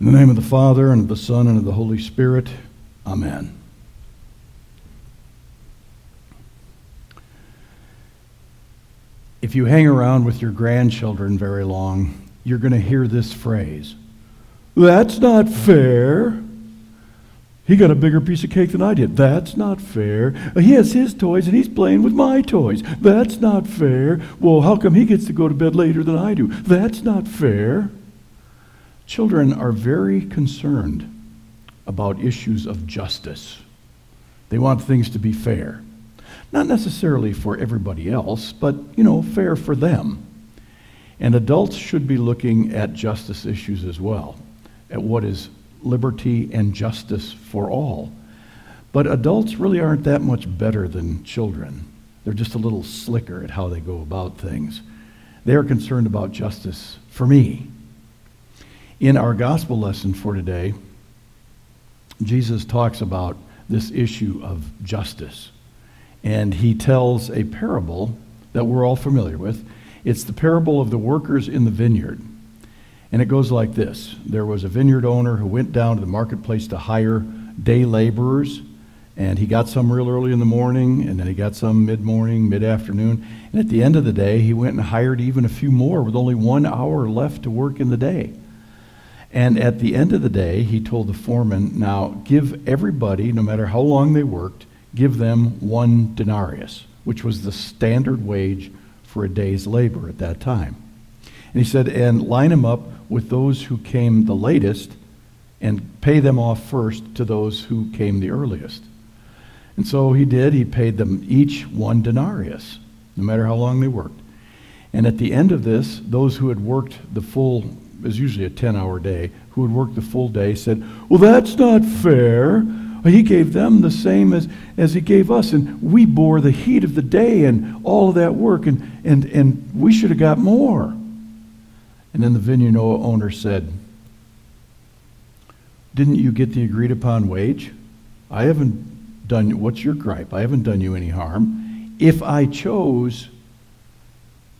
In the name of the Father, and of the Son, and of the Holy Spirit, Amen. If you hang around with your grandchildren very long, you're going to hear this phrase That's not fair. He got a bigger piece of cake than I did. That's not fair. He has his toys and he's playing with my toys. That's not fair. Well, how come he gets to go to bed later than I do? That's not fair. Children are very concerned about issues of justice. They want things to be fair. Not necessarily for everybody else, but, you know, fair for them. And adults should be looking at justice issues as well, at what is liberty and justice for all. But adults really aren't that much better than children. They're just a little slicker at how they go about things. They are concerned about justice for me, in our gospel lesson for today, Jesus talks about this issue of justice. And he tells a parable that we're all familiar with. It's the parable of the workers in the vineyard. And it goes like this There was a vineyard owner who went down to the marketplace to hire day laborers. And he got some real early in the morning, and then he got some mid morning, mid afternoon. And at the end of the day, he went and hired even a few more with only one hour left to work in the day. And at the end of the day, he told the foreman, now give everybody, no matter how long they worked, give them one denarius, which was the standard wage for a day's labor at that time. And he said, and line them up with those who came the latest and pay them off first to those who came the earliest. And so he did. He paid them each one denarius, no matter how long they worked. And at the end of this, those who had worked the full was usually a 10 hour day, who would work the full day said, Well, that's not fair. He gave them the same as, as he gave us, and we bore the heat of the day and all of that work, and, and, and we should have got more. And then the vineyard owner said, Didn't you get the agreed upon wage? I haven't done, what's your gripe? I haven't done you any harm. If I chose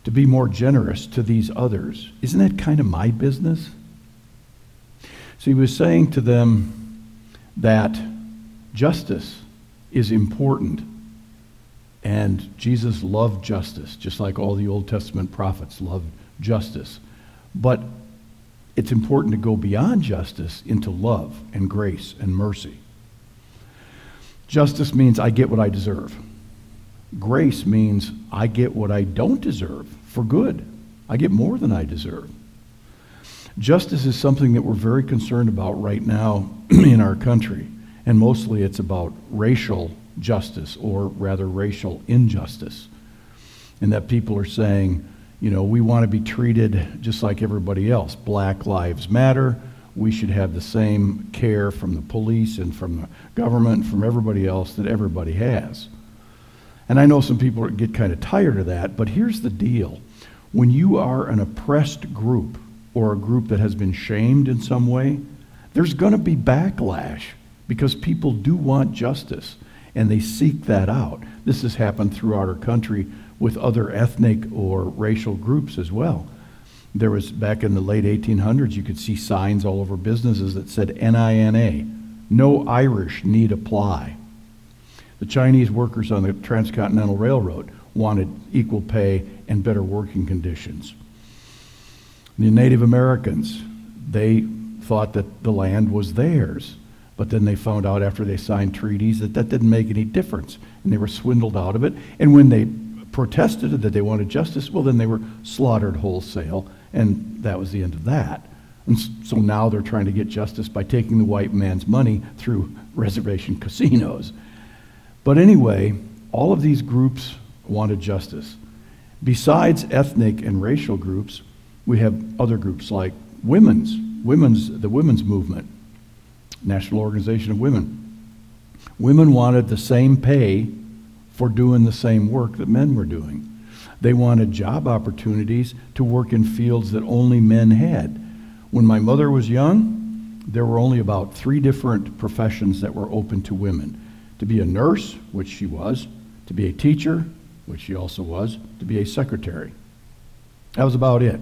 to be more generous to these others. Isn't that kind of my business? So he was saying to them that justice is important. And Jesus loved justice, just like all the Old Testament prophets loved justice. But it's important to go beyond justice into love and grace and mercy. Justice means I get what I deserve. Grace means I get what I don't deserve for good. I get more than I deserve. Justice is something that we're very concerned about right now in our country, and mostly it's about racial justice, or rather racial injustice. And that people are saying, you know, we want to be treated just like everybody else. Black lives matter. We should have the same care from the police and from the government, from everybody else that everybody has. And I know some people get kind of tired of that, but here's the deal. When you are an oppressed group or a group that has been shamed in some way, there's going to be backlash because people do want justice and they seek that out. This has happened throughout our country with other ethnic or racial groups as well. There was back in the late 1800s, you could see signs all over businesses that said NINA, no Irish need apply. The Chinese workers on the Transcontinental Railroad wanted equal pay and better working conditions. The Native Americans, they thought that the land was theirs, but then they found out after they signed treaties that that didn't make any difference, and they were swindled out of it. And when they protested that they wanted justice, well, then they were slaughtered wholesale, and that was the end of that. And so now they're trying to get justice by taking the white man's money through reservation casinos. But anyway, all of these groups wanted justice. Besides ethnic and racial groups, we have other groups like women's, women's, the women's movement, National Organization of Women. Women wanted the same pay for doing the same work that men were doing. They wanted job opportunities to work in fields that only men had. When my mother was young, there were only about three different professions that were open to women to be a nurse, which she was, to be a teacher, which she also was, to be a secretary. That was about it.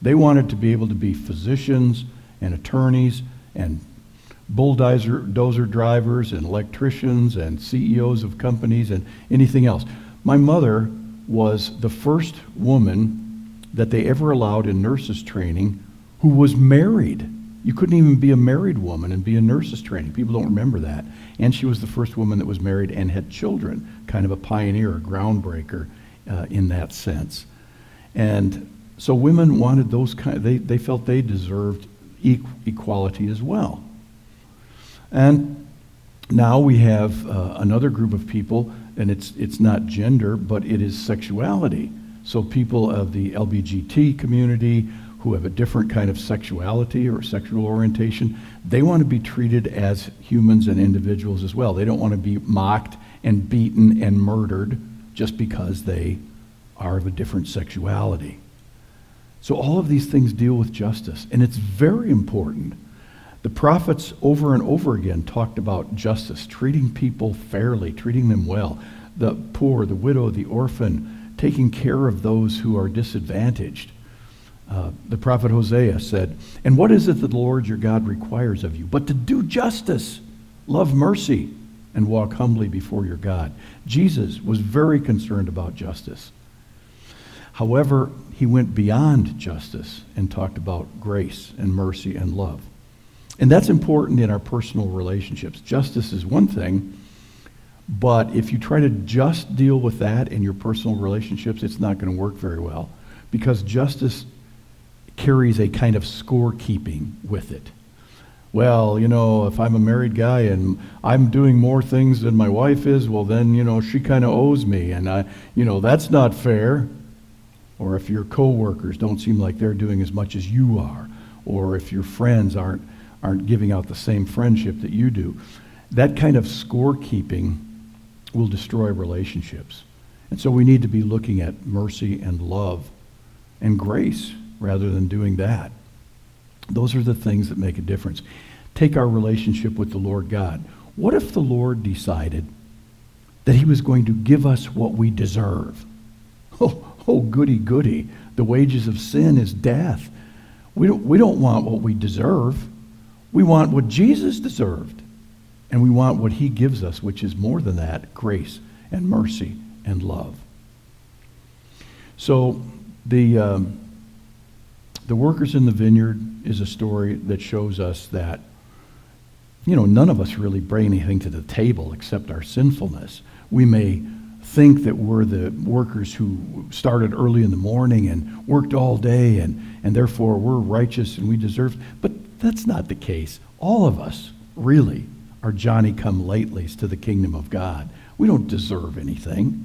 They wanted to be able to be physicians and attorneys and bulldozer dozer drivers and electricians and CEOs of companies and anything else. My mother was the first woman that they ever allowed in nurses training who was married. You couldn't even be a married woman and be in nurses training. People don't remember that. And she was the first woman that was married and had children, kind of a pioneer, a groundbreaker uh, in that sense. And so women wanted those kind, they, they felt they deserved equality as well. And now we have uh, another group of people, and it's, it's not gender, but it is sexuality. So people of the LBGT community who have a different kind of sexuality or sexual orientation, they want to be treated as humans and individuals as well. They don't want to be mocked and beaten and murdered just because they are of a different sexuality. So all of these things deal with justice, and it's very important the prophets over and over again talked about justice, treating people fairly, treating them well. The poor, the widow, the orphan, taking care of those who are disadvantaged. Uh, the prophet Hosea said, And what is it that the Lord your God requires of you? But to do justice, love mercy, and walk humbly before your God. Jesus was very concerned about justice. However, he went beyond justice and talked about grace and mercy and love. And that's important in our personal relationships. Justice is one thing, but if you try to just deal with that in your personal relationships, it's not going to work very well because justice carries a kind of scorekeeping with it. Well, you know, if I'm a married guy and I'm doing more things than my wife is, well, then, you know, she kind of owes me. And, I, you know, that's not fair. Or if your coworkers don't seem like they're doing as much as you are, or if your friends aren't aren't giving out the same friendship that you do. That kind of scorekeeping will destroy relationships. And so we need to be looking at mercy and love and grace rather than doing that. Those are the things that make a difference. Take our relationship with the Lord God. What if the Lord decided that he was going to give us what we deserve? Oh, oh goody, goody. The wages of sin is death. We don't, we don't want what we deserve. We want what Jesus deserved. And we want what he gives us, which is more than that grace and mercy and love. So the, um, the workers in the vineyard is a story that shows us that, you know, none of us really bring anything to the table except our sinfulness. We may think that we're the workers who started early in the morning and worked all day and, and therefore we're righteous and we deserve but that's not the case. All of us, really, are Johnny come latelys to the kingdom of God. We don't deserve anything.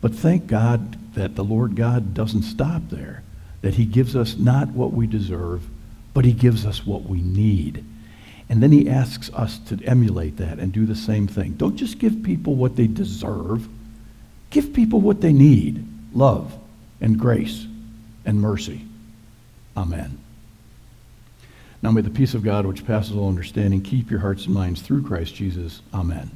But thank God that the Lord God doesn't stop there, that he gives us not what we deserve, but he gives us what we need. And then he asks us to emulate that and do the same thing. Don't just give people what they deserve. Give people what they need love and grace and mercy. Amen. Now may the peace of God, which passes all understanding, keep your hearts and minds through Christ Jesus. Amen.